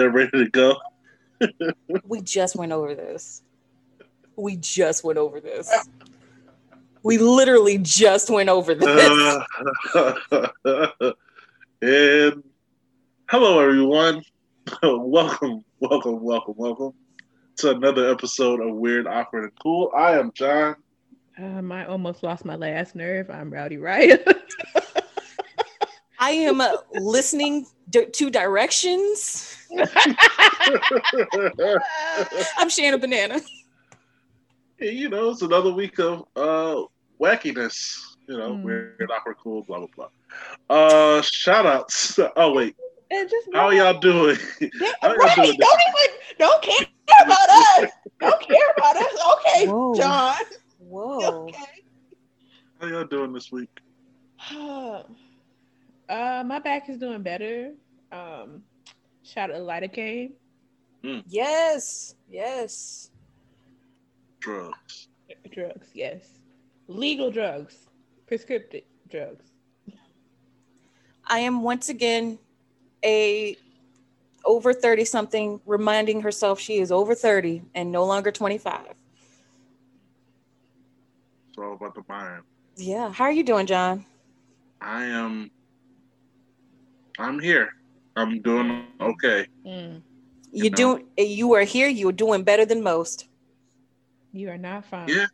So, y'all ready to go? we just went over this. We just went over this. We literally just went over this. Uh, and hello, everyone. welcome, welcome, welcome, welcome to another episode of Weird, Awkward, and Cool. I am John. Um, I almost lost my last nerve. I'm Rowdy Riot. I am uh, listening d- to directions. I'm Shanna Banana. Hey, you know, it's another week of uh, wackiness. You know, Mm. weird, awkward, cool, blah blah blah. Uh, shout outs. Oh wait, and just how y'all doing? How y'all right, doing? don't even don't care about us. Don't care about us. Okay, Whoa. John. Whoa. Okay. How y'all doing this week? uh, my back is doing better. Um, shout out to lidocaine. Yes. Yes. Drugs. Drugs, yes, legal drugs, prescriptive drugs. I am once again a over 30 something reminding herself she is over 30 and no longer 25. It's all about the mind. Yeah. How are you doing, John? I am. I'm here. I'm doing okay. Mm, You, You know. do you are here, you're doing better than most. you are not fine. Yeah.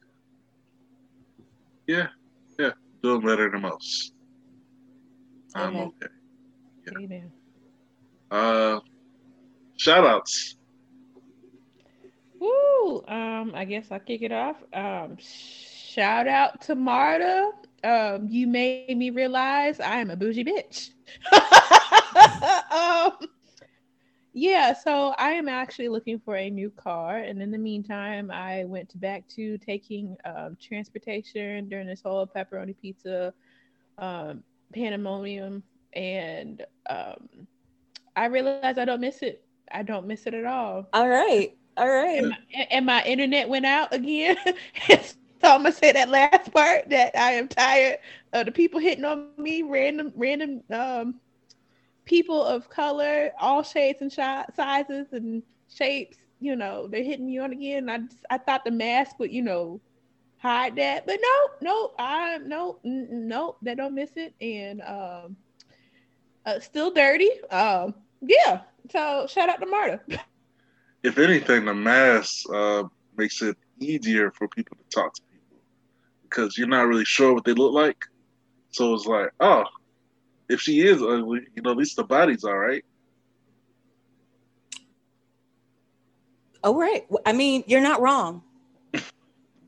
Yeah, yeah, doing better than most. I'm Amen. okay. Amen. Uh, shout outs. Woo! Um, I guess I'll kick it off. Um, shout out to Marta. Um, you made me realize I am a bougie bitch. um, yeah, so I am actually looking for a new car, and in the meantime, I went to back to taking um, transportation during this whole pepperoni pizza um, pandemonium, and um, I realized I don't miss it. I don't miss it at all All right. All right. and my, and my internet went out again. so I'm gonna say that last part that I am tired of the people hitting on me, random, random um, people of color, all shades and shi- sizes and shapes. You know, they're hitting me on again. I just, I thought the mask would, you know, hide that, but no, no, I no, no, they don't miss it, and um, uh, still dirty. Um, yeah. So shout out to Marta. If anything, the mask uh, makes it easier for people to talk to because you're not really sure what they look like. So it's like, oh, if she is ugly, you know, at least the body's all right. All right. Well, I mean, you're not wrong.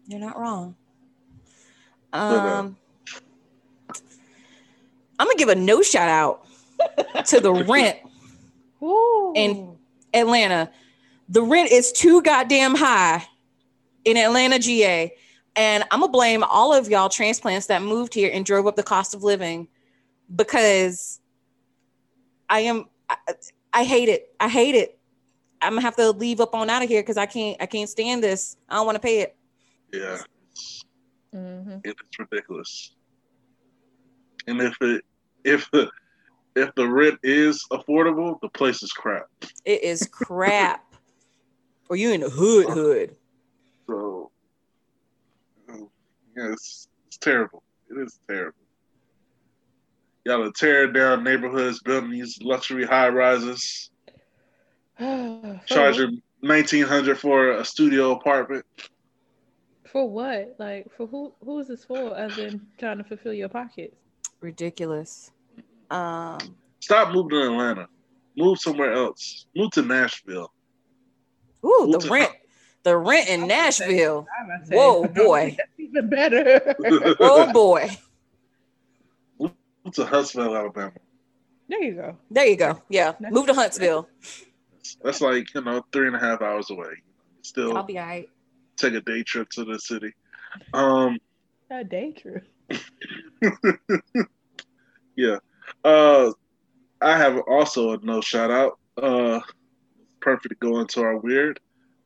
You're not wrong. Um, I'm gonna give a no shout out to the rent Ooh. And- Atlanta. The rent is too goddamn high in Atlanta, GA. And I'm gonna blame all of y'all transplants that moved here and drove up the cost of living because I am I, I hate it. I hate it. I'm gonna have to leave up on out of here because I can't I can't stand this. I don't want to pay it. Yeah, Mhm. it's ridiculous. And if it if the if the rent is affordable, the place is crap. It is crap. or you in the hood hood. So, um, yeah, it's, it's terrible. It is terrible. Y'all are tearing down neighborhoods, building these luxury high rises, charging nineteen hundred for a studio apartment. for what? Like for who? Who is this for? Other than trying to fulfill your pockets? Ridiculous. Um Stop moving to Atlanta. Move somewhere else. Move to Nashville. ooh, Move the to- rent. The rent in I was gonna say- Nashville. Say, Whoa, boy. That's even better. Oh boy. Move to Huntsville, Alabama. there you go. There you go. Yeah. That's- Move to Huntsville. That's like you know three and a half hours away. Still I'll be all right. take a day trip to the city. Um, A day trip. yeah. Uh, I have also a no shout out. Uh, perfect to go into our weird.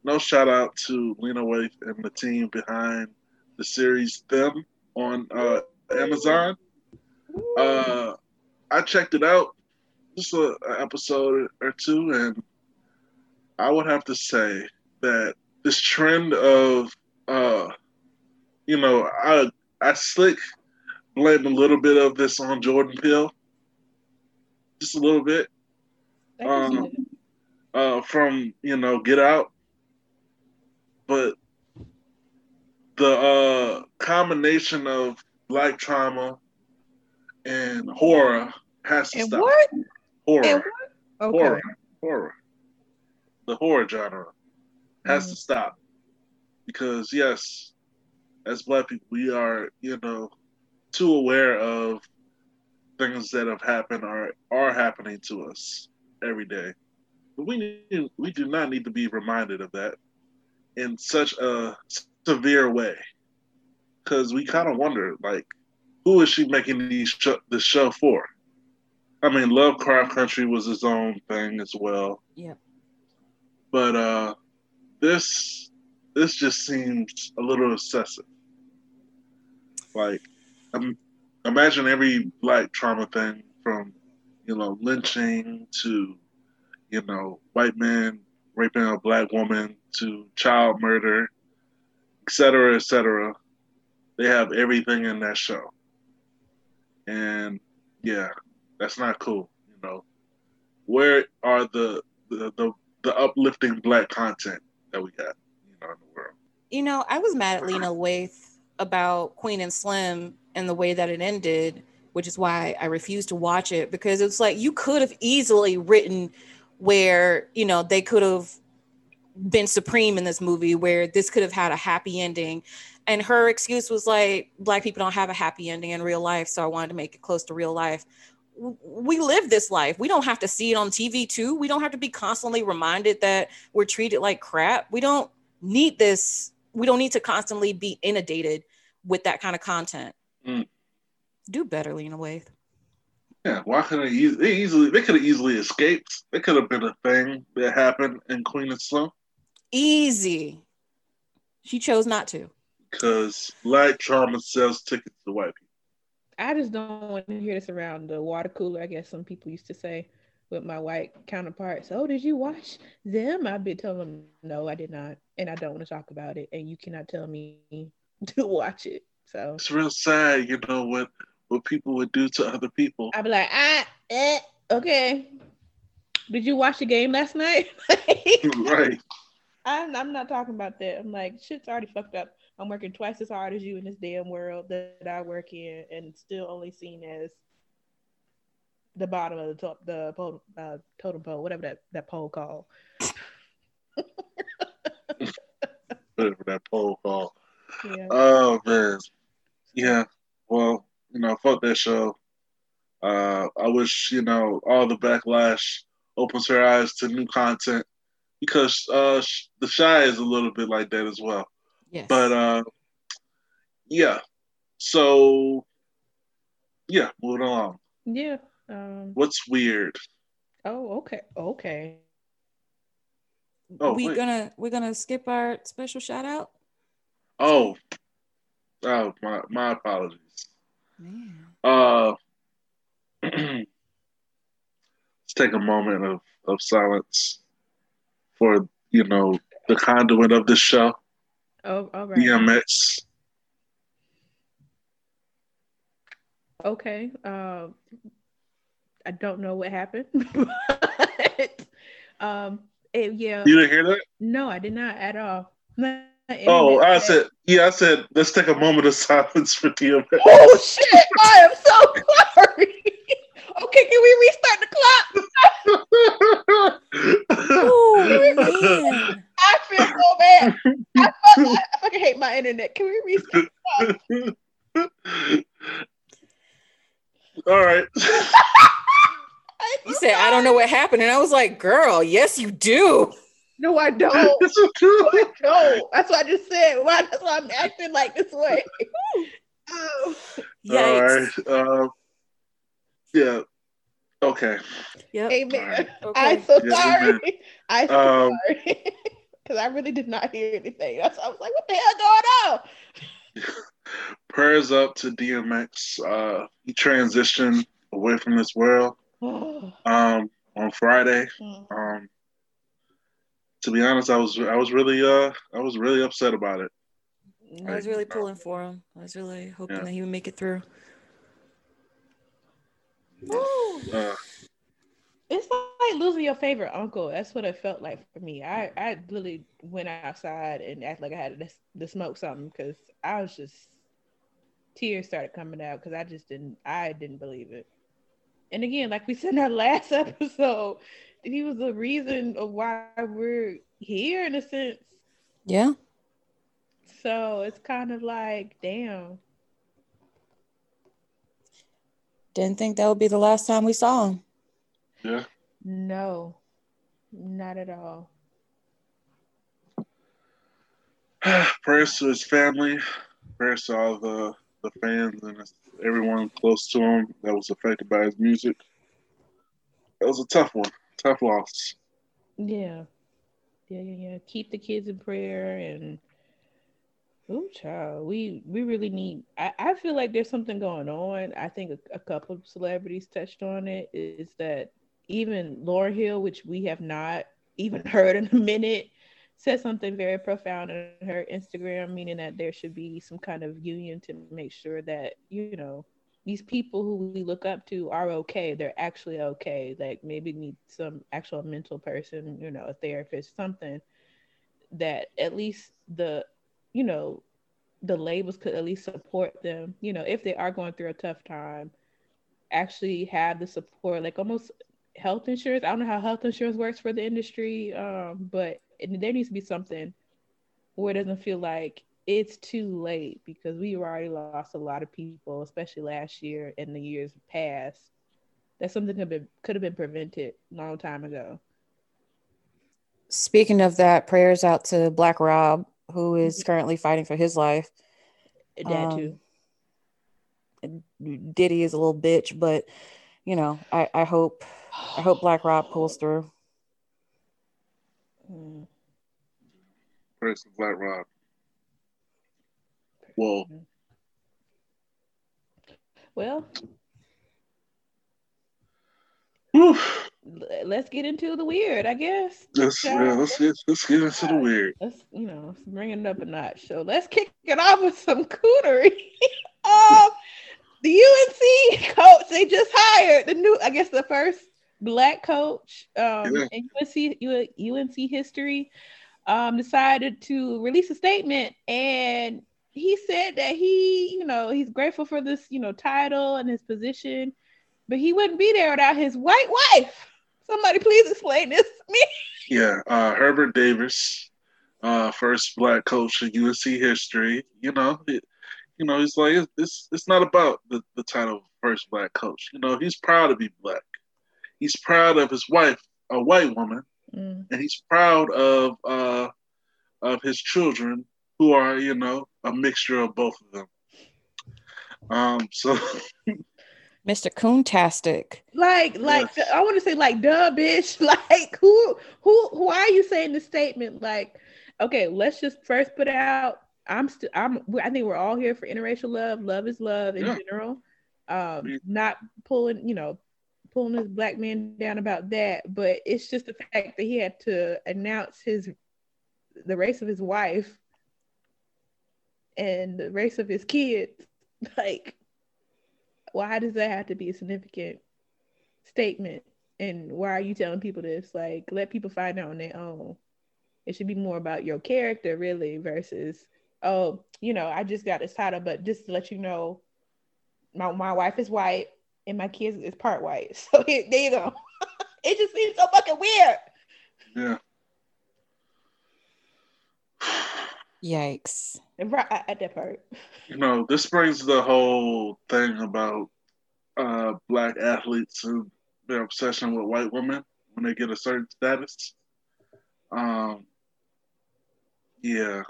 No shout out to Lena Waithe and the team behind the series Them on uh, Amazon. Uh, I checked it out. just a, a episode or two, and I would have to say that this trend of, uh, you know, I I slick blame a little bit of this on Jordan Peele, just a little bit, I can see Um, uh, from you know Get Out, but the uh, combination of black trauma and horror has to And stop. what? Horror, And what? Okay. horror, horror. The horror genre has Mhm. to stop because yes, as black people, we are you know too aware of things that have happened or are happening to us every day. But we need, we do not need to be reminded of that in such a severe way because we kind of wonder like who is she making these sh- the show for? I mean, Lovecraft Country was his own thing as well. Yep. But uh, this this just seems a little excessive. Like, um, imagine every black trauma thing from, you know, lynching to, you know, white men raping a black woman to child murder, etc., cetera, et cetera. They have everything in that show. And yeah, that's not cool. You know, where are the the the, the uplifting black content that we got, you know, in the world? You know, I was mad at Lena Waithe about Queen and Slim and the way that it ended, which is why I refused to watch it because it's like you could have easily written where, you know, they could have been supreme in this movie where this could have had a happy ending. And her excuse was like, Black people don't have a happy ending in real life. So I wanted to make it close to real life. We live this life. We don't have to see it on TV too. We don't have to be constantly reminded that we're treated like crap. We don't need this. We don't need to constantly be inundated with that kind of content. Mm. Do better, Lena Waithe. Yeah, why couldn't they, eas- they easily? They could have easily escaped. It could have been a thing that happened in Queen and Slim Easy. She chose not to. because black trauma sells tickets to white people. I just don't want to hear this around the water cooler. I guess some people used to say with my white counterparts. Oh, did you watch them? I've been telling them no, I did not, and I don't want to talk about it. And you cannot tell me to watch it. So It's real sad, you know what what people would do to other people. I'd be like, ah, eh, okay. Did you watch the game last night? right. I'm, I'm not talking about that. I'm like, shit's already fucked up. I'm working twice as hard as you in this damn world that I work in, and still only seen as the bottom of the top, the pole, uh, totem pole, whatever that that pole called. Whatever that poll call. Yeah. Oh man. Yeah. Well, you know, fuck that show. Uh, I wish you know all the backlash opens her eyes to new content because uh, sh- the shy is a little bit like that as well. Yes. But uh, yeah. So yeah, moving along. yeah. Um. What's weird? Oh, okay. Okay. Oh, we wait. gonna we're gonna skip our special shout out. Oh, oh, my my apologies. Man. Uh, let's take a moment of, of silence for you know the conduit of this show, Oh, all right. DMX. Okay. Um, I don't know what happened, but um, it, yeah. You didn't hear that? No, I did not at all. My Oh, I said- said, yeah, I said, let's take a moment of silence for DMX. Oh, oh shit! I am so sorry. okay, can we restart the clock? Oh man. I feel so bad. I, fuck, I fucking hate my internet. Can we restart? All right. I'm You said I don't know what happened, and I was like, "Girl, yes, you do." No, I don't. No, I don't. That's what I just said. Why? That's why I'm acting like this way. Oh. All Yikes. right. Um, yeah. Okay. Yep. Amen. Okay. I'm so Yeah, sorry. amen. I'm so Um, sorry. Because I really did not hear anything. That's I was like, what the hell going on? Prayers up to DMX. Uh, he transitioned away from this world. Um, Friday. Mm. Um, to be honest, I was I was really uh I was really upset about it. I was really pulling for him. I was really hoping Yeah. that he would make it through. Uh, It's like losing your favorite uncle. That's what it felt like for me. I, I literally went outside and acted like I had to, to smoke something because I was just tears started coming out because I just didn't I didn't believe it. And again, like we said in our last episode, he was the reason of why we're here in a sense. Yeah. So it's kind of like, damn. Didn't think that would be the last time we saw him. yeah. No, not at all. prayers to his family, prayers to all the, the fans and everyone close to him that was affected by his music. That was a tough one, tough loss. Yeah. Yeah, yeah, yeah. Keep the kids in prayer and oh child, we we really need I, I feel like there's something going on. I think a, a couple of celebrities touched on it, is that even Lauryn Hill, which we have not even heard in a minute, said something very profound on her Instagram, meaning that there should be some kind of union to make sure that, you know, these people who we look up to are okay. They're actually okay. Like maybe need some actual mental person, you know, a therapist, something that at least the, you know, the labels could at least support them, you know, if they are going through a tough time, actually have the support, like almost health insurance. I don't know how health insurance works for the industry, um, but there needs to be something where it doesn't feel like it's too late because we already lost a lot of people, especially last year and the years past. That something could have been could have been prevented a long time ago. Speaking of that, prayers out to Black Rob, who is currently fighting for his life. That Um, too. Diddy is a little bitch, but you know, I, I hope I hope Black Rob pulls through. Mm. Prayers to Black Rob. Well, Whew. l- let's get into the weird, I guess. Let's, yeah, let's, get, let's get into the weird. Let's you know bring it up a notch. So let's kick it off with some cootery. um, the UNC coach they just hired the new, I guess the first black coach um, Yeah. in UNC UNC history. Um, decided to release a statement and he said that he, you know, he's grateful for this, you know, title and his position, but he wouldn't be there without his white wife. Somebody please explain this to me. Yeah, uh, Hubert Davis, uh, first black coach in UNC history. You know, it, you know, he's like it's it's, it's not about the, the title of first black coach. You know, he's proud to be black. He's proud of his wife, a white woman, Mm, and he's proud of uh, of his children, who are you know a mixture of both of them. Um, so Mr. Coontastic. Like, like Yes. I want to say, like, duh, bitch. Like, who, who, who are you saying this statement? Like, okay, let's just first put out. I'm still. I'm. I think we're all here for interracial love. Love is love in Yeah. general. Um, Yeah. not pulling, you know, pulling this black man down about that. But it's just the fact that he had to announce his, the race of his wife, and the race of his kids. Like, why does that have to be a significant statement? And why are you telling people this? Like, let people find out on their own. It should be more about your character, really, versus, oh, you know, I just got this title, but just to let you know, my, my wife is white and my kids is part white. So here, there you go. it just seems so fucking weird. yeah, Yikes. Right at that part. you know, this brings the whole thing about uh, black athletes and their obsession with white women when they get a certain status. Um, yeah,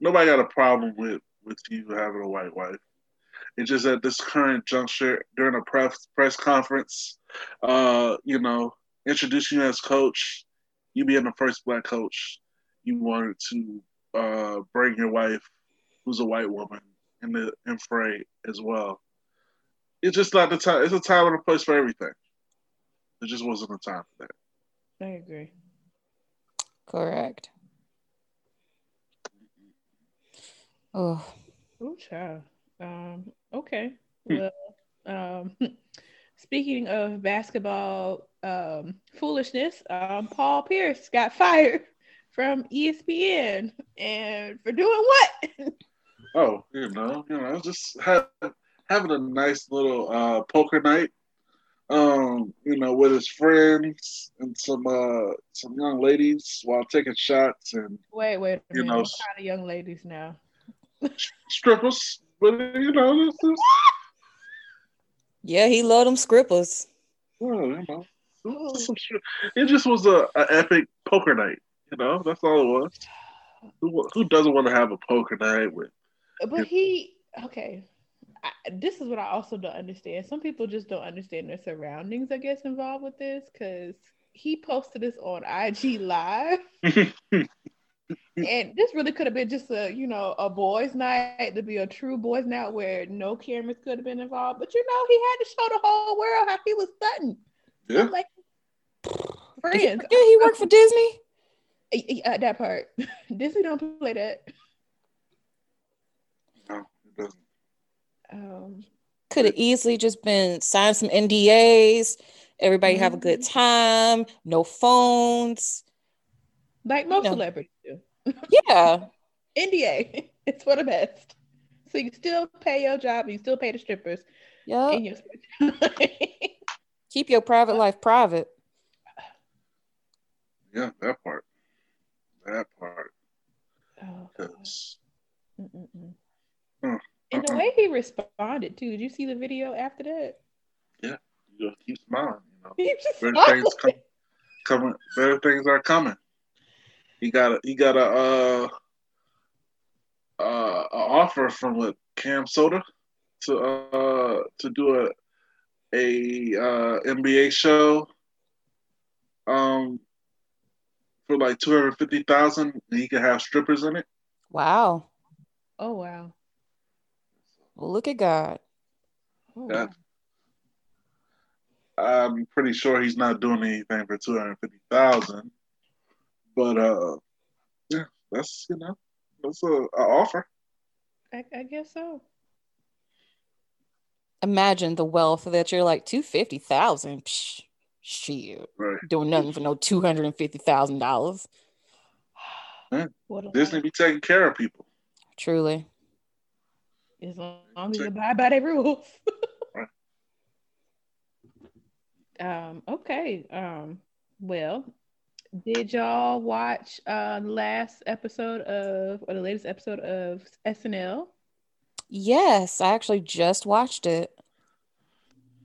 nobody got a problem with with you having a white wife. It's just at this current juncture during a press press conference, uh, you know, introducing you as coach, you being the first black coach, you wanted to uh, bring your wife, who's a white woman, in the in fray as well. It's just not the time. It's a time and a place for everything. It just wasn't the time for that. I agree. Correct. Oh, Oh, child. Um, okay. Hmm. Well, um, speaking of basketball um, foolishness, um, Paul Pierce got fired from ESPN, and for doing what? Oh, you know, you know, just have, having a nice little uh, poker night. Um, you know, with his friends and some uh some young ladies while taking shots and wait, wait a You minute. know, what kind of young ladies now? strippers. But you know, this is yeah, he loved them scrippers. well, you know, it was some stri- it just was a, a epic poker night. You know, that's all it was. Who, who doesn't want to have a poker night with? But he, okay. I, this is what I also don't understand. Some people just don't understand their surroundings, I guess, involved with this because he posted this on IG Live. and this really could have been just a you know a boys night to be a true boys night where no cameras could have been involved but you know he had to show the whole world how he was stunting yeah, I'm like friends Did he work for Disney? uh, that part disney don't play that no, doesn't. um Could have easily just been signed some NDAs. Everybody have a good Mhm. time. No phones. like most No. celebrities do Yeah. nda it's for the best so you still pay your job you still pay the strippers Yeah. your Keep your private life private. Yeah, that part. That part. oh, And the way he responded too, did you see the video after that? you gotta keep smiling. You know, He just better things come, coming. Better things are coming. He got a he got a uh, uh, a offer from a CamSoda to uh to do a a uh, NBA show um for like two hundred fifty thousand. and He could have strippers in it. Wow. Oh wow. Well, look at God. Oh, Yeah. I'm pretty sure he's not doing anything for two hundred fifty thousand. But uh, yeah, that's you know that's a, a offer. I, I guess so. Imagine the wealth that you're like two fifty thousand. Shit, Right. doing nothing for no two hundred and fifty thousand dollars. What Disney life. be taking care of people. Truly. As long as you abide by their rules. Um. Okay. Um. Well, did y'all watch uh the last episode of or the latest episode of SNL? Yes, I actually just watched it.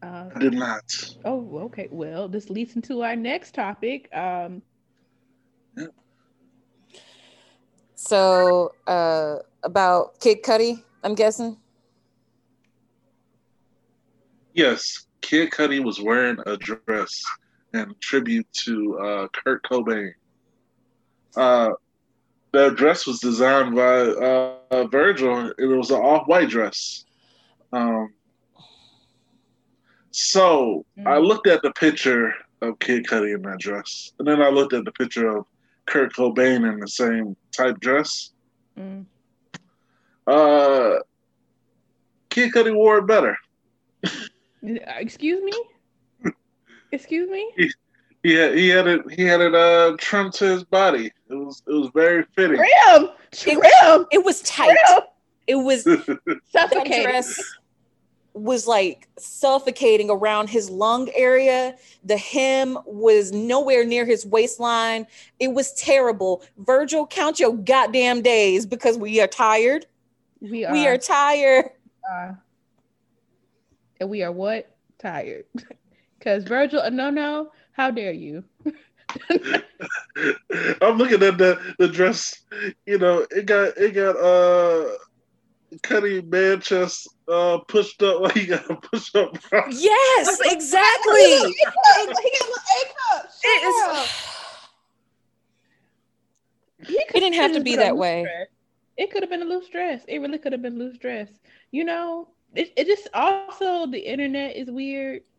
Uh, I did not. Oh, okay. Well, this leads into our next topic. Um, So, uh, about Kid Cudi, I'm guessing. Yes, Kid Cudi was wearing a dress in tribute to uh, Kurt Cobain. Uh, the dress was designed by uh, Virgil. And it was an off-white dress. Um, so I Mm. looked at the picture of Kid Cudi in that dress, and then I looked at the picture of Kurt Cobain in the same type dress. mm, Uh, Kid Cudi wore it better. excuse me. Excuse me. He had he had it he had it uh trimmed to his body. It was it was very fitting. Trim, trim, It was tight. trim. It was Suffocating. was like suffocating around his lung area. The hem was nowhere near his waistline. It was terrible. Virgil, count your goddamn days because we are tired. We are. We are tired. uh, and we are what tired. Because Virgil, uh, no, no. How dare you? I'm looking at the the dress. You know, it got it got uh Cudi man chest uh pushed up like he got a push up bra. Yes, exactly. he got a little A cup. It is- It didn't have to be that way. It could have been a loose dress. It really could have been loose dress. You know, it, it just also the internet is weird.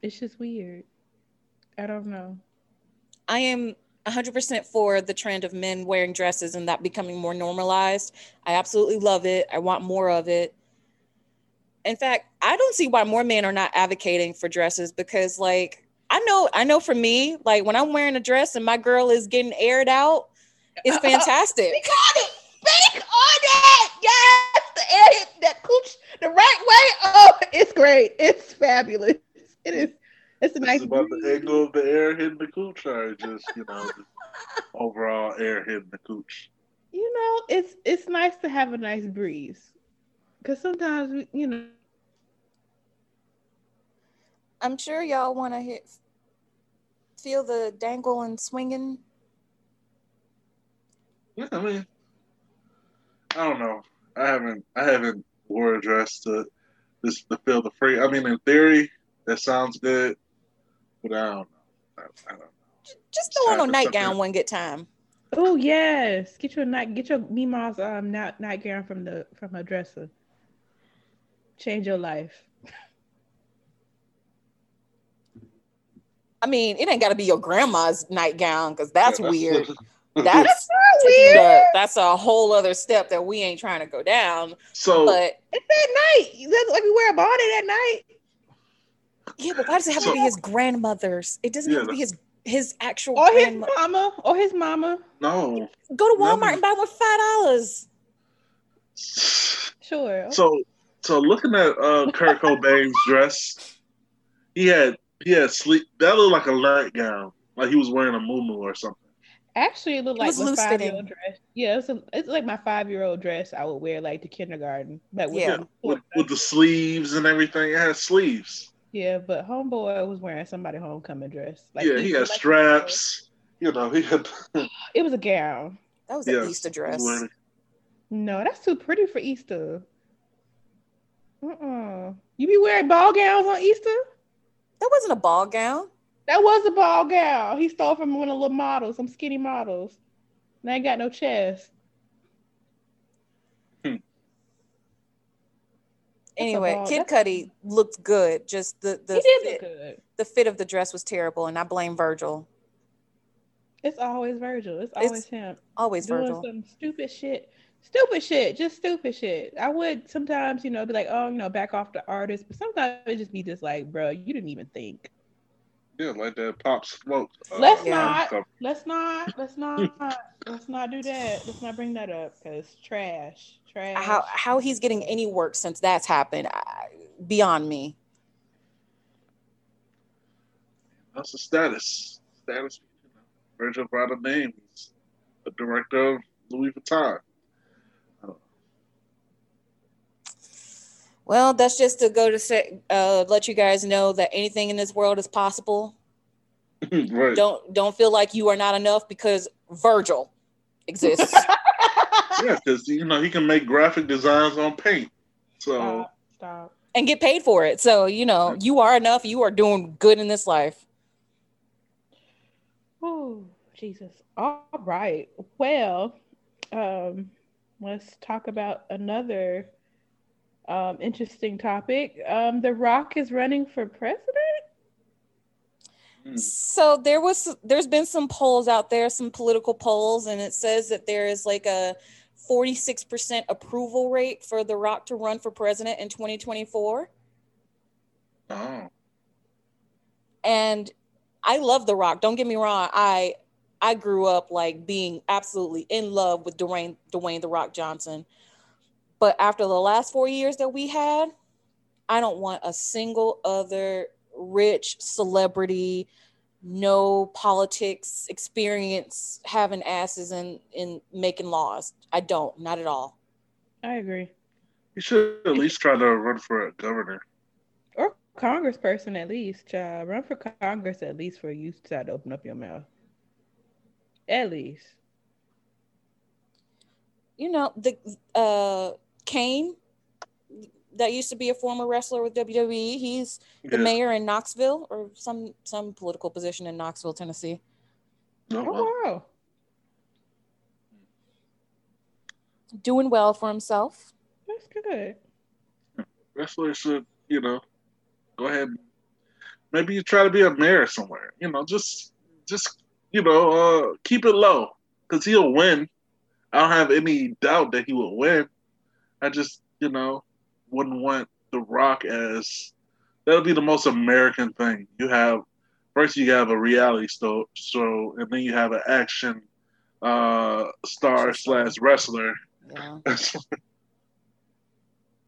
It's just weird. I don't know. I am 100% for the trend of men wearing dresses and that becoming more normalized. I absolutely love it. I want more of it. In fact, I don't see why more men are not advocating for dresses because like I know I know for me, like when I'm wearing a dress and my girl is getting aired out, it's fantastic. Speak on it. Speak on it. Yes, the air hit that cooch the right way. Oh, it's great. It's fabulous. It is. It's a nice. It's about breeze. the angle of the air hitting the cooch, or just you know, overall air hitting the cooch. You know, it's it's nice to have a nice breeze, because sometimes we, you know. I'm sure y'all want to hit feel the dangle and swinging. Yeah, I mean, I don't know. I haven't I haven't wore a dress to this to feel the free. I mean, in theory, that sounds good, but I don't know. I, I don't know. Just throw on a nightgown something. one good time. Oh yes, get your night, get your Mima's um night nightgown from the from her dresser. Change your life. I mean, it ain't got to be your grandma's nightgown because that's Yeah, weird. That's, That's weird. the- that's a whole other step that we ain't trying to go down. so. But It's at night. That's like we wear a bonnet at night. yeah, but why does it have to be his grandmother's? It doesn't Yeah, have to be his his actual Or his mama. Or his mama. no. Go to Walmart Never. and buy one for five dollars. Sure. So so looking at uh Kurt Cobain's dress, he had he had sleep that looked like a nightgown, like he was wearing a muumuu or something. Actually, it looked It like was my loose five year fitting. old dress. Yeah, it's, a, it's like my five year old dress I would wear like to kindergarten. But with Yeah. the- With, with the sleeves and everything. It had sleeves. yeah, but homeboy was wearing somebody homecoming dress. Like yeah, he had like- straps. You know, he had It was a gown. That was Yes, an Easter dress. wearing- No, that's too pretty for Easter. Uh-uh. You be wearing ball gowns on Easter? That wasn't a ball gown. That was a ball gown. He stole from one of the little models, some skinny models. And I ain't got no chest. Hmm. Anyway, Kid that's- Cudi looked good. Just the the he did fit, look good. the fit of the dress was terrible, and I blame Virgil. It's always Virgil. It's It's always him. Always doing Virgil. some stupid shit. Stupid shit, just stupid shit. I would sometimes, you know, be like, oh, you know, back off the artist, but sometimes it just be just like, bro, you didn't even think. yeah, like that pop smoke. uh, Let's not, cover. let's not, let's not, let's not do that. Let's not bring that up because trash, trash. How how he's getting any work since that's happened, I, beyond me. That's the status. Status. You know, Virgil brought a name. He's the director of Louis Vuitton. Well, that's just to go to say, uh, let you guys know that anything in this world is possible. right. Don't don't feel like you are not enough because Virgil exists. Yeah, because you know he can make graphic designs on paint. So Stop, stop. and get paid for it. So, you know, you are enough. You are doing good in this life. Oh, Jesus. All right. Well, um, let's talk about another um, interesting topic. Um, the Rock is running for president. mm, So there was there's been some polls out there, some political polls, and it says that there is like a 46% approval rate for The Rock to run for president in 2024. oh, And I love The Rock. Don't get me wrong. I I grew up like being absolutely in love with Dwayne Dwayne The Rock Johnson. But after the last four years that we had, I don't want a single other rich celebrity, no politics experience having asses in in making laws. I don't, not at all. I agree. You should at least try to run for a governor. Or congressperson at least. Uh, run for Congress at least for you to try to open up your mouth. At least. You know, the uh Kane that used to be a former wrestler with WWE, he's the Yeah. mayor in Knoxville or some some political position in Knoxville, Tennessee. Oh, Oh, wow. Doing well for himself. That's good. Wrestlers should, you know, go ahead maybe you try to be a mayor somewhere. You know, just just you know, uh, keep it low because he'll win. I don't have any doubt that he will win. I just, you know, wouldn't want The Rock as that'll be the most American thing. You have first you have a reality show, show and then you have an action uh, star slash wrestler. Yeah.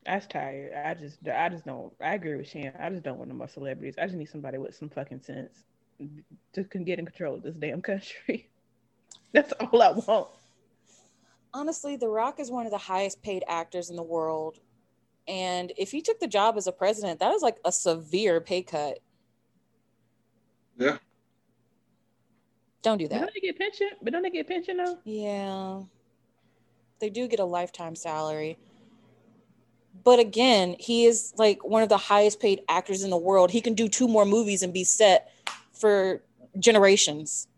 That's tired. I just, I just don't. I agree with Shan. I just don't want no more celebrities. I just need somebody with some fucking sense to can get in control of this damn country. That's all I want. Honestly, The Rock is one of the highest paid actors in the world. And if he took the job as a president, that is like a severe pay cut. Yeah. Don't do But that. don't they get pension? But don't they get pension though? Yeah. They do get a lifetime salary. But again, he is like one of the highest paid actors in the world. He can do two more movies and be set for generations.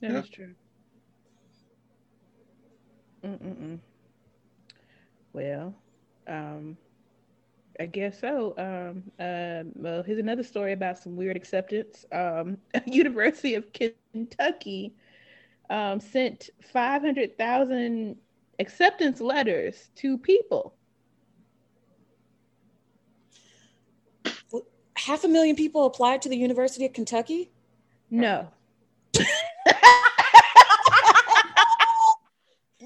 That Yeah. is true. Mm-mm-mm. Well, um, I guess so. Um, uh, well, here's another story about some weird acceptance. Um, University of Kentucky um, sent 500,000 acceptance letters to people. Half a million people applied to the University of Kentucky. No.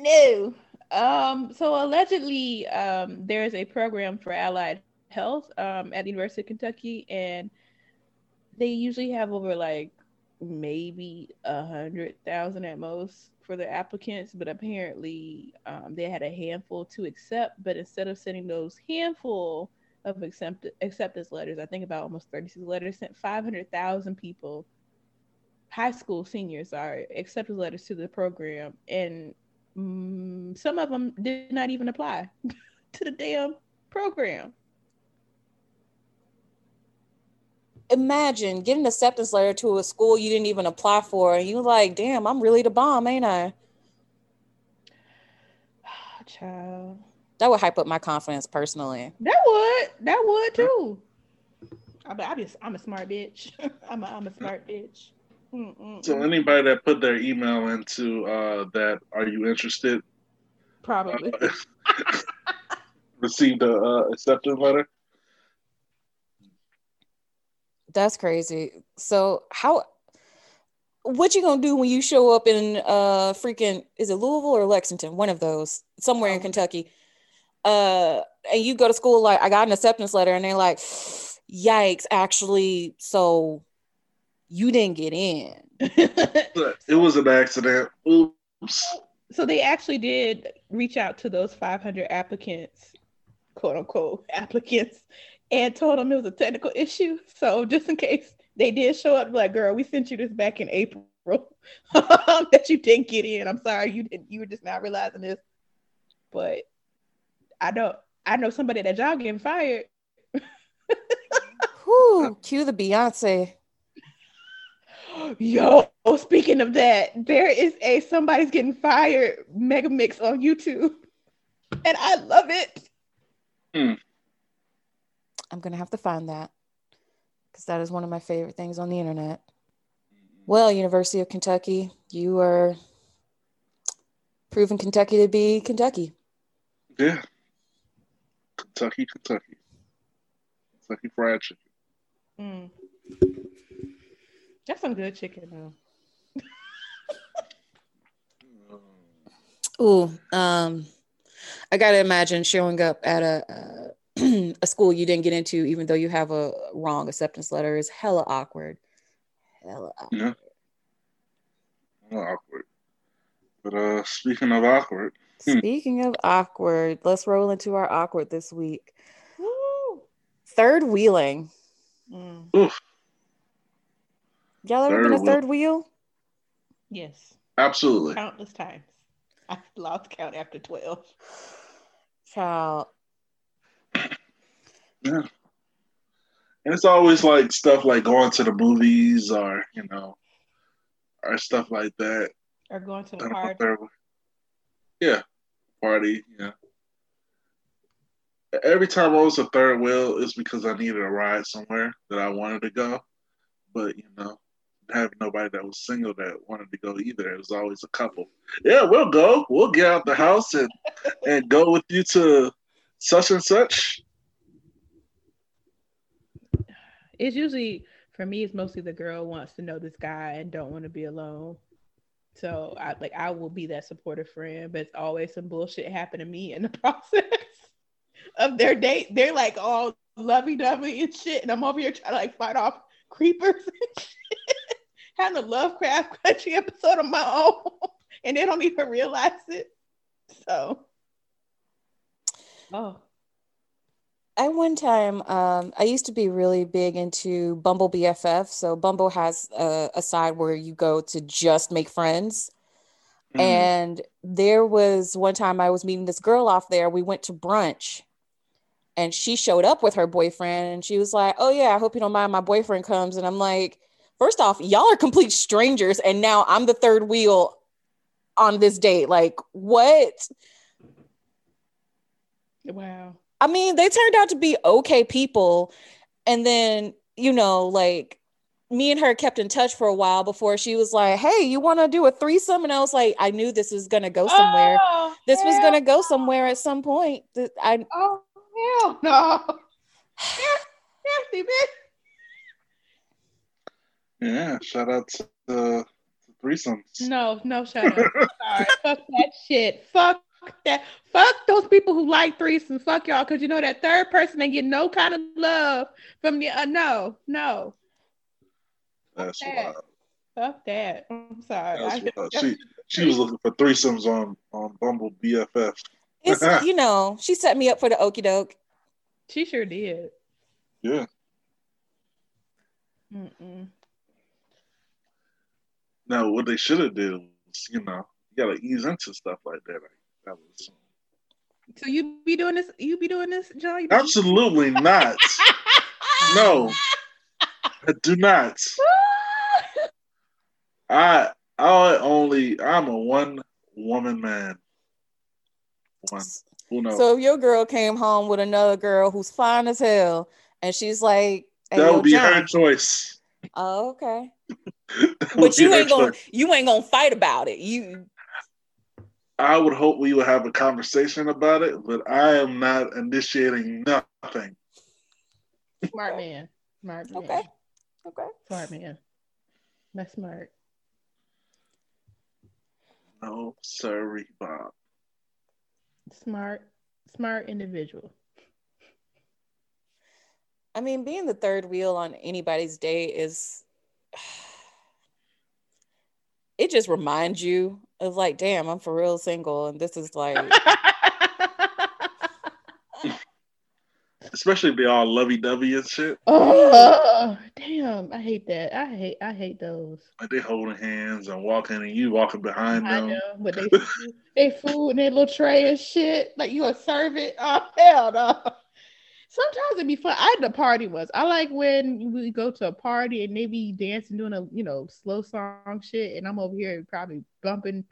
no. Um, so allegedly, um, there's a program for allied health um, at the University of Kentucky, and they usually have over like maybe a hundred thousand at most for the applicants, but apparently um, they had a handful to accept. But instead of sending those handful of accept- acceptance letters, I think about almost 36 letters, sent 500,000 people high school seniors are accepted letters to the program, and mm, some of them did not even apply to the damn program. Imagine getting an acceptance letter to a school you didn't even apply for, and you like, damn, I'm really the bomb, ain't I? Child, That would hype up my confidence personally. that would that would too. I, but I just I'm a smart bitch. I'm a I'm a smart bitch. Mm-mm-mm. So anybody that put their email into uh, that, are you interested? Probably. Uh, received a uh, acceptance letter. That's crazy. So how what you gonna do when you show up in uh freaking is it Louisville or Lexington? One of those, somewhere in Oh. Kentucky. Uh and you go to school like I got an acceptance letter and they're like, yikes, actually, so you didn't get in. It was an accident. Oops. so they actually did reach out to those 500 applicants, quote unquote applicants, and told them it was a technical issue. So just in case they did show up, like, girl, we sent you this back in April um, that you didn't get in. I'm sorry, you didn't. You were just not realizing this. But I know, I know somebody at that job getting fired. Whew, cue the Beyonce. Yo, speaking of that, there is a somebody's getting fired mega mix on YouTube, and I love it. I'm gonna have to find that because that is one of my favorite things on the internet. Well, University of Kentucky, you are proving Kentucky to be Kentucky. Yeah. Kentucky, Kentucky. Kentucky Fried Chicken. Mm. That's some good chicken though. Ooh, um, I gotta imagine showing up at a uh, a school you didn't get into, even though you have a wrong acceptance letter, is hella awkward. Hella awkward. Yeah. Well, awkward. But uh, speaking of awkward, Hmm. Speaking of awkward, let's roll into our awkward this week. Woo. Third wheeling. Mm. oof, Y'all ever Third been a third wheel? Yes, absolutely. countless times. I lost count after twelve. Child. Yeah. And it's always like stuff like going to the movies or, you know, or stuff like that. Or going to the Done party. third wheel. Yeah. Party, yeah. every time I was a third wheel, it's because I needed a ride somewhere that I wanted to go. But you know, have nobody that was single that wanted to go either. It was always a couple. Yeah, we'll go. We'll get out the house and and go with you to such and such. It's usually for me. It's mostly the girl wants to know this guy and don't want to be alone. So I like I will be that supportive friend, but it's always some bullshit happen to me in the process of their date. They're like all lovey dovey and shit, and I'm over here trying to like fight off creepers and shit. Having a Lovecraft Country episode of my own, and they don't even realize it. So, oh, At one time, um, I used to be really big into Bumble BFF. So Bumble has a, a side where you go to just make friends. Mhm. And there was one time I was meeting this girl off there. We went to brunch and she showed up with her boyfriend and she was like, Oh, yeah, I hope you don't mind. My boyfriend comes. And I'm like, First off, y'all are complete strangers. And now I'm the third wheel on this date. Like, what? wow. I mean, they turned out to be okay people. And then, you know, like me and her kept in touch for a while before she was like, Hey, you want to do a threesome? And I was like, I knew this was going to go somewhere. Oh, this was going to go somewhere at some point. I, Oh hell no! Nasty bitch. Yeah, shout out to the threesomes. No, no, shout out. Sorry. Fuck that shit. Fuck that. Fuck those people who like threesomes. Fuck y'all, because you know that third person they get no kind of love from the. Uh, no, no. That's that. wild. Fuck that. I'm sorry. That's I- wild. She she was looking for threesomes on on Bumble BFF. it's, you know, she set me up for the okey doke. she sure did. Yeah. Mm-mm. Now what they should have did was, you know, you gotta ease into stuff like that. Like, that was So you be doing this? You be doing this, John? Absolutely not. No, I do not. I I only I'm a one woman man. One. Who knows? So if your girl came home with another girl who's fine as hell, and she's like, hey, that yo, would be John. her choice. Oh, okay. That would But you ain't gonna choice. you ain't gonna fight about it. You I would hope we would have a conversation about it, but I am not initiating nothing. smart man. Smart man. okay. Okay. Smart man. That's smart. No, sorry, Bob. Smart. Smart individual. I mean, being the third wheel on anybody's day is it just reminds you of like, damn, I'm for real single, and this is like, Especially if they all lovey dovey and shit. oh damn! I hate that. I hate. I hate those. Like they holding hands and walking, and you walking behind I them. know, but they food- they food in their little tray and shit. Like you a servant. it. Oh hell no. Sometimes it'd be fun. I had the party was. I like when we go to a party and maybe be dancing, doing a you know slow song shit, and I'm over here probably bumping,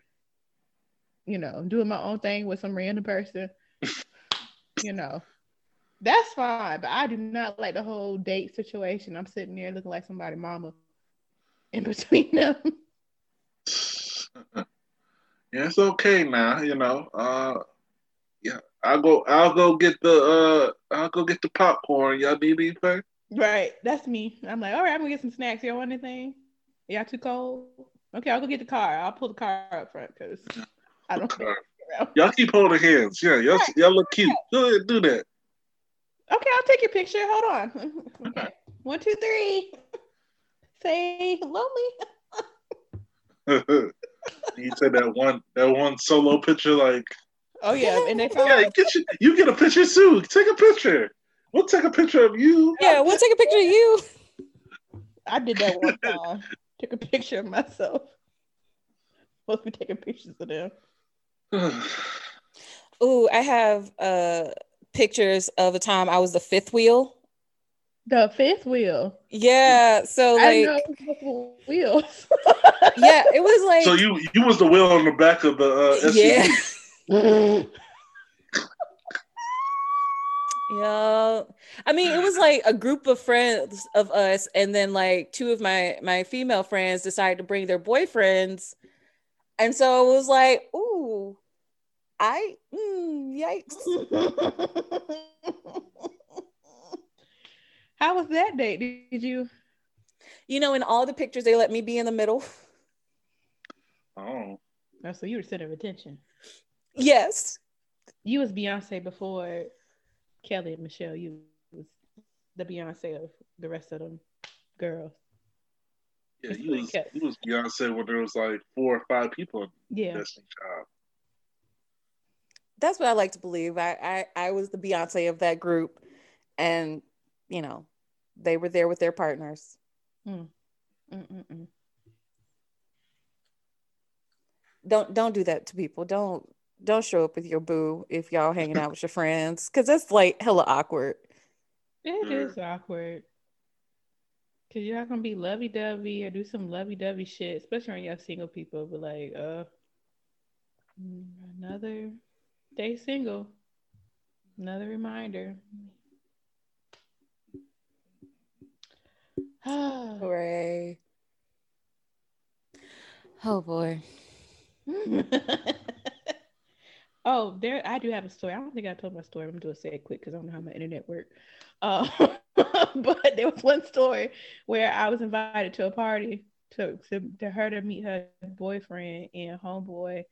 you know, doing my own thing with some random person. you know, that's fine. But I do not like the whole date situation. I'm sitting there looking like somebody mama in between them. yeah, it's okay now. You know. Uh, yeah, I'll go. I'll go get the. Uh, I'll go get the popcorn. Y'all need anything? Right, that's me. I'm like, all right, I'm gonna get some snacks. Y'all want anything? Y'all too cold? Okay, I'll go get the car. I'll pull the car up front because I don't. Okay. Y'all keep holding hands. Yeah, y'all, y'all look cute. Go ahead, do that. Okay, I'll take your picture. Hold on. okay, one, two, three. Say hello, me. you said that one that one solo picture like Oh yeah, and they yeah you get, your, you get a picture too take a picture we'll take a picture of you yeah, we'll take a picture of you. I did that one time. Took a picture of myself. Supposed to be taking pictures of them. Ooh, I have uh pictures of a time I was the fifth wheel. The fifth wheel. Yeah, so I like know wheels. yeah, it was like so you you was the wheel on the back of the uh, SUV. yeah. Yeah. I mean, it was like a group of friends of us, and then like two of my my female friends decided to bring their boyfriends. And so it was like, ooh, I mm, yikes. How was that date? Did you? You know, in all the pictures, they let me be in the middle. Oh. Oh, so you were center of attention. Yes. You was Beyonce before Kelly and Michelle. You was the Beyonce of the rest of them girls. Yeah, you was cut. he was Beyonce when there was like four or five people in Yeah. Destiny Child. That's what I like to believe. I, I I was the Beyonce of that group, and you know, they were there with their partners. Hmm. Mm-mm-mm. Don't don't do that to people. Don't don't show up with your boo if y'all hanging out with your friends, because that's like hella awkward. It Mm. is awkward. Cause you're not gonna be lovey dovey or do some lovey dovey shit, especially when y'all single people. But like, uh, another day single, another reminder. Hooray! Oh boy. oh, there I do have a story. I don't think I told my story. I'm gonna say it quick because I don't know how my internet worked. Uh, but there was one story where I was invited to a party to, to to her to meet her boyfriend and homeboy.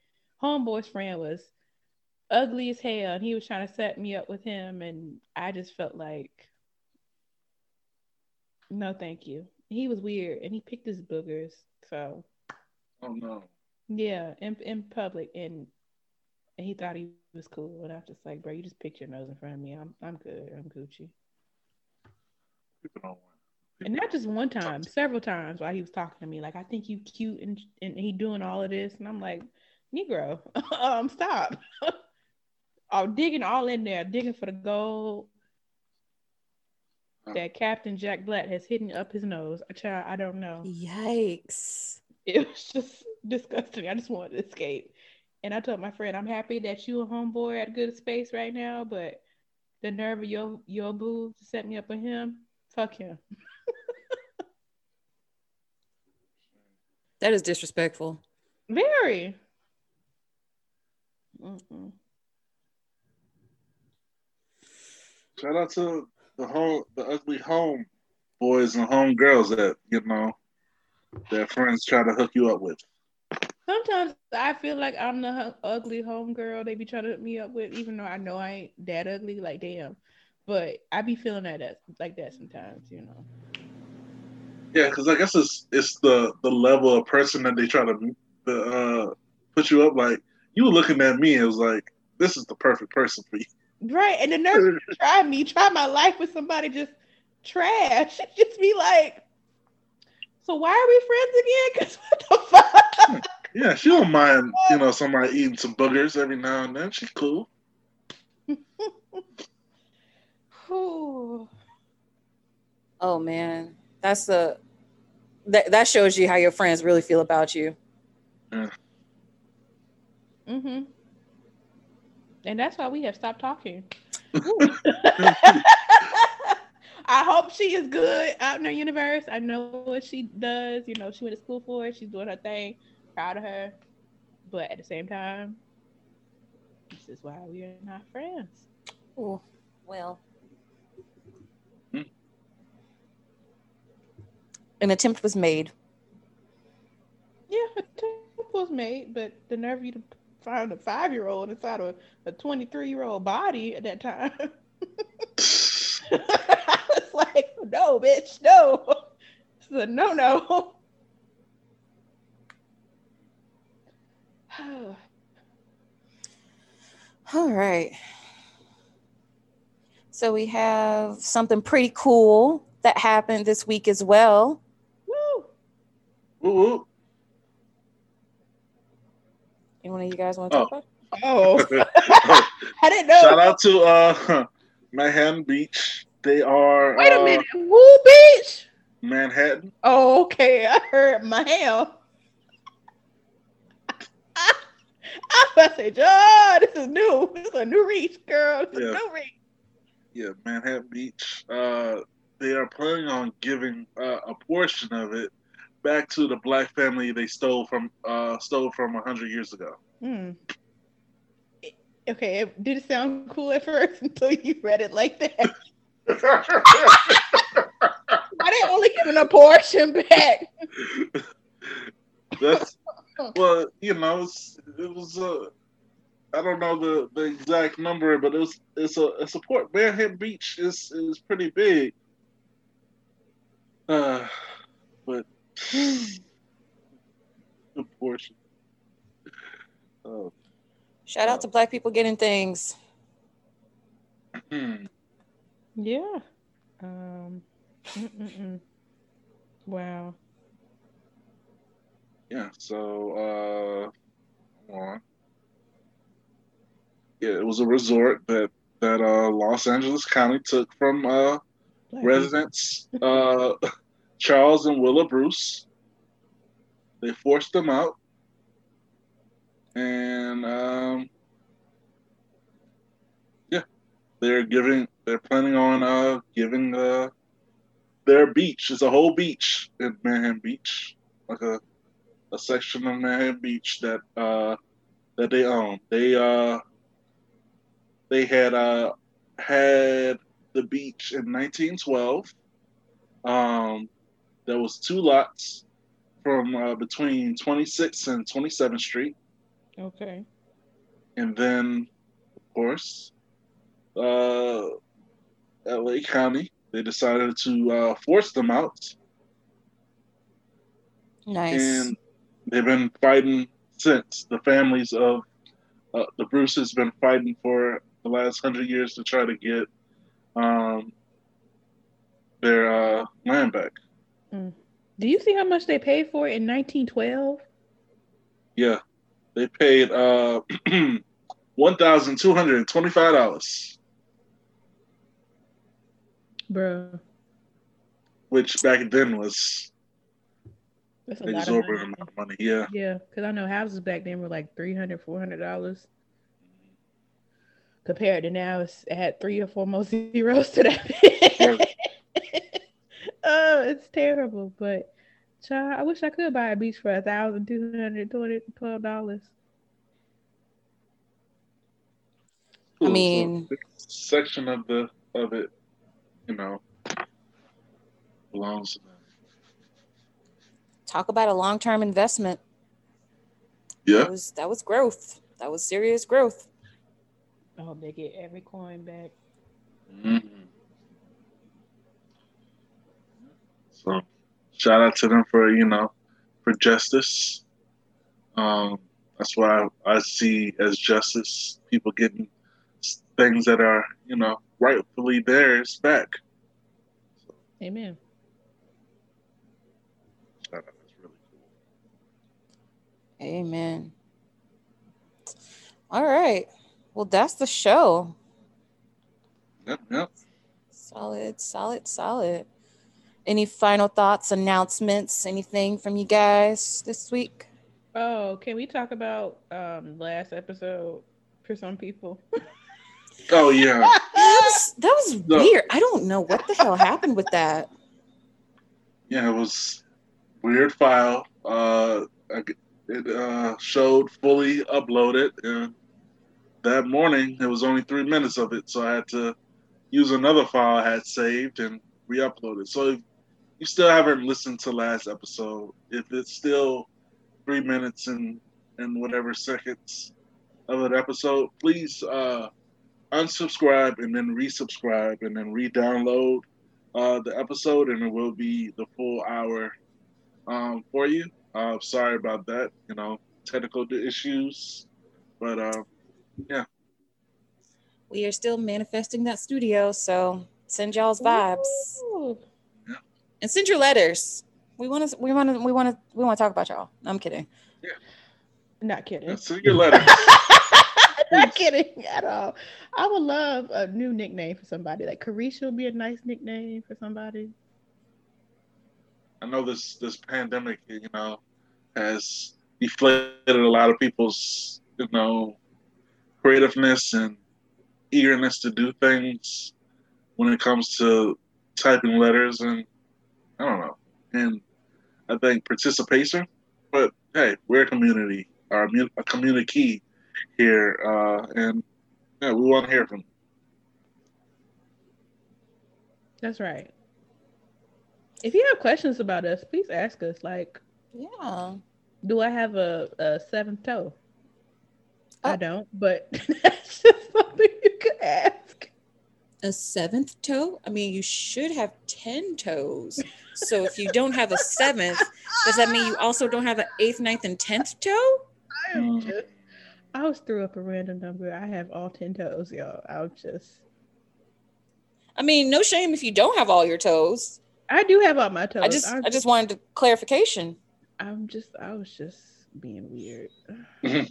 Homeboy's friend was ugly as hell, and he was trying to set me up with him, and I just felt like, no, thank you. He was weird, and he picked his boogers, so. Oh no. Yeah, in in public, and and he thought he was cool, and I was just like, bro, you just picked your nose in front of me. I'm I'm good. I'm Gucci. People don't want And not just one time, several times while he was talking to me, like I think you cute, and and he doing all of this, and I'm like, Negro, um, stop. I'm digging all in there, digging for the gold that Captain Jack Black has hidden up his nose. A child, I don't know. Yikes! it was just disgusting. I just wanted to escape. And I told my friend, I'm happy that you and homeboy at a good space right now, but the nerve of your your boo to set me up with him, fuck him. That is disrespectful. Very. Mm-mm. Shout out to the home, the ugly home boys and home girls that you know that friends try to hook you up with. Sometimes I feel like I'm the ugly homegirl they be trying to hook me up with, even though I know I ain't that ugly. Like damn, but I be feeling that, like that sometimes, you know. Yeah, because I guess it's it's the the level of person that they try to uh, put you up. Like you were looking at me, and it was like this is the perfect person for you. Right, and the nerve to try me, try my life with somebody just trash. Just be like, so why are we friends again? Cause what the fuck? Yeah, she don't mind you know somebody eating some boogers every now and then. She's cool. Ooh. Oh man, that's the that that shows you how your friends really feel about you. Mm-hmm. And that's why we have stopped talking. I hope she is good out in the universe. I know what she does. You know, she went to school for it. She's doing her thing. Proud of her. But at the same time, this is why we are not friends. Oh, well. Hmm. An attempt was made. Yeah, a attempt was made, but the nerve you to find a five year old inside of a 23 year old body at that time. I was like, no, bitch, no. This a no no. All right. So we have something pretty cool that happened this week as well. Woo. Woo, woo. Any one of you guys want to talk Oh. about? it? Oh, I didn't know. Shout out to uh, Manhattan Beach. They are Wait a uh, minute. Woo, bitch. Manhattan. Oh, okay. I heard my hell. I to say, John, this is new. This is a new reach, girl. This is Yeah. a new reach. yeah, Manhattan Beach. Uh, they are planning on giving uh, a portion of it back to the black family they stole from uh, stole from hundred years ago. Hmm. Okay, it- did it sound cool at first until you read it like that? Why they only giving a portion back? That's well, you know, it's, it was uh, I don't know the, the exact number, but it was it's a it's a port. Manhattan Beach is is pretty big. Uh, but the portion. Oh, Shout out to black people getting things. hmm. Yeah. Um. mm-mm-mm. Wow. Yeah, so uh on. Yeah, it was a resort that that uh Los Angeles County took from uh residents uh Charles and Willa Bruce. They forced them out. And um yeah, they're giving they're planning on uh giving uh their beach. It's a whole beach in Manhattan Beach. Like a a section of Manhattan Beach that uh that they own. They uh they had uh had the beach in 1912. Um, there was two lots from uh, between 26th and 27th Street, Okay. and then of course, uh, L.A. County they decided to uh, force them out, Nice. and they've been fighting since. The families of uh, the Bruce has been fighting for the last hundred years to try to get um, their uh, land back. Do you see how much they paid for it in 1912? Yeah, they paid uh, one thousand two hundred and twenty-five dollars, Bro, which back then was that's a an lot of money. exorbitant amount of money. Yeah, Yeah, because I know houses back then were like 300 $400. Compared to now, it's it had three or four more zeros to that. oh, it's terrible. But, child, I wish I could buy a beach for a thousand two hundred twelve dollars. I mean- section of the of it, you know, belongs to them. Talk about a long term investment. Yeah, That was that was growth. That was serious growth. I hope they get every coin back. Mhm. So, shout out to them for you know for justice. Um, that's what I, I see as justice. People getting things that are you know rightfully theirs back. Amen. Shout out, that's really cool. Amen. All right. Well, that's the show. Yep, yep. Solid, solid, solid. Any final thoughts, announcements, anything from you guys this week? Oh, can we talk about um last episode for some people? Oh yeah. That was that was No. weird. I don't know what the hell happened with that. Yeah, it was weird file. Uh, I g- it uh, showed fully uploaded, and that morning it was only three minutes of it, so I had to use another file I had saved and re-upload it. So if you still haven't listened to last episode, if it's still three minutes and and whatever seconds of an episode, please uh, unsubscribe and then resubscribe and then re-download uh, the episode, and it will be the full hour um, for you. Uh, sorry about that, you know, technical issues, but uh, yeah. We are still manifesting that studio, so send y'all's vibes Ooh. and send your letters. We want to. We want to. We want to. We want to talk about y'all. I'm kidding. Yeah. Not kidding. send your letters. Not Please. kidding at all. I would love a new nickname for somebody. Like Carisha would be a nice nickname for somebody. I know this this pandemic, you know, has deflated a lot of people's, you know, creativeness and eagerness to do things. when it comes to typing letters and I don't know. And I think participation. But hey, we're a community, our a community here, uh, and yeah, we want to hear from. You. That's right. If you have questions about us, please ask us. Like, yeah, do I have a, a seventh toe? Oh. I don't, but that's just something you could ask. A seventh toe? I mean, you should have 10 toes. So if you don't have a seventh, does that mean you also don't have an eighth, ninth, and tenth toe? I am mm. just, I was threw up a random number. I have all 10 toes, y'all. I'll just. I mean, no shame if you don't have all your toes. I do have all my toes. I just, I'm, I just wanted clarification. I'm just, I was just being weird.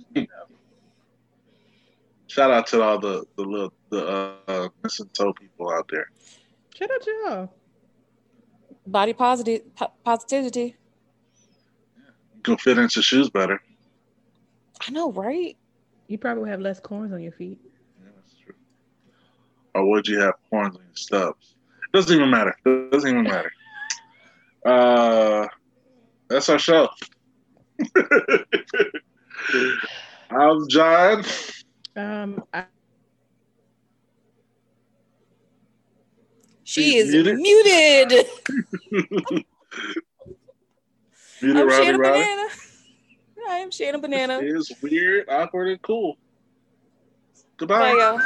Shout out to all the the little the uh, missing toe people out there. Shout out to y'all. Body positive po- positivity. You can fit into shoes better. I know, right? You probably have less corns on your feet. Yeah, that's true. Or would you have corns on your stubs? Doesn't even matter. Doesn't even matter. Uh, that's our show. I'm John. Um, I, She She's is muted. muted. Muted I'm Shannon Banana. I am Shannon Banana. It's weird, awkward, and cool. Goodbye. Bye, y'all.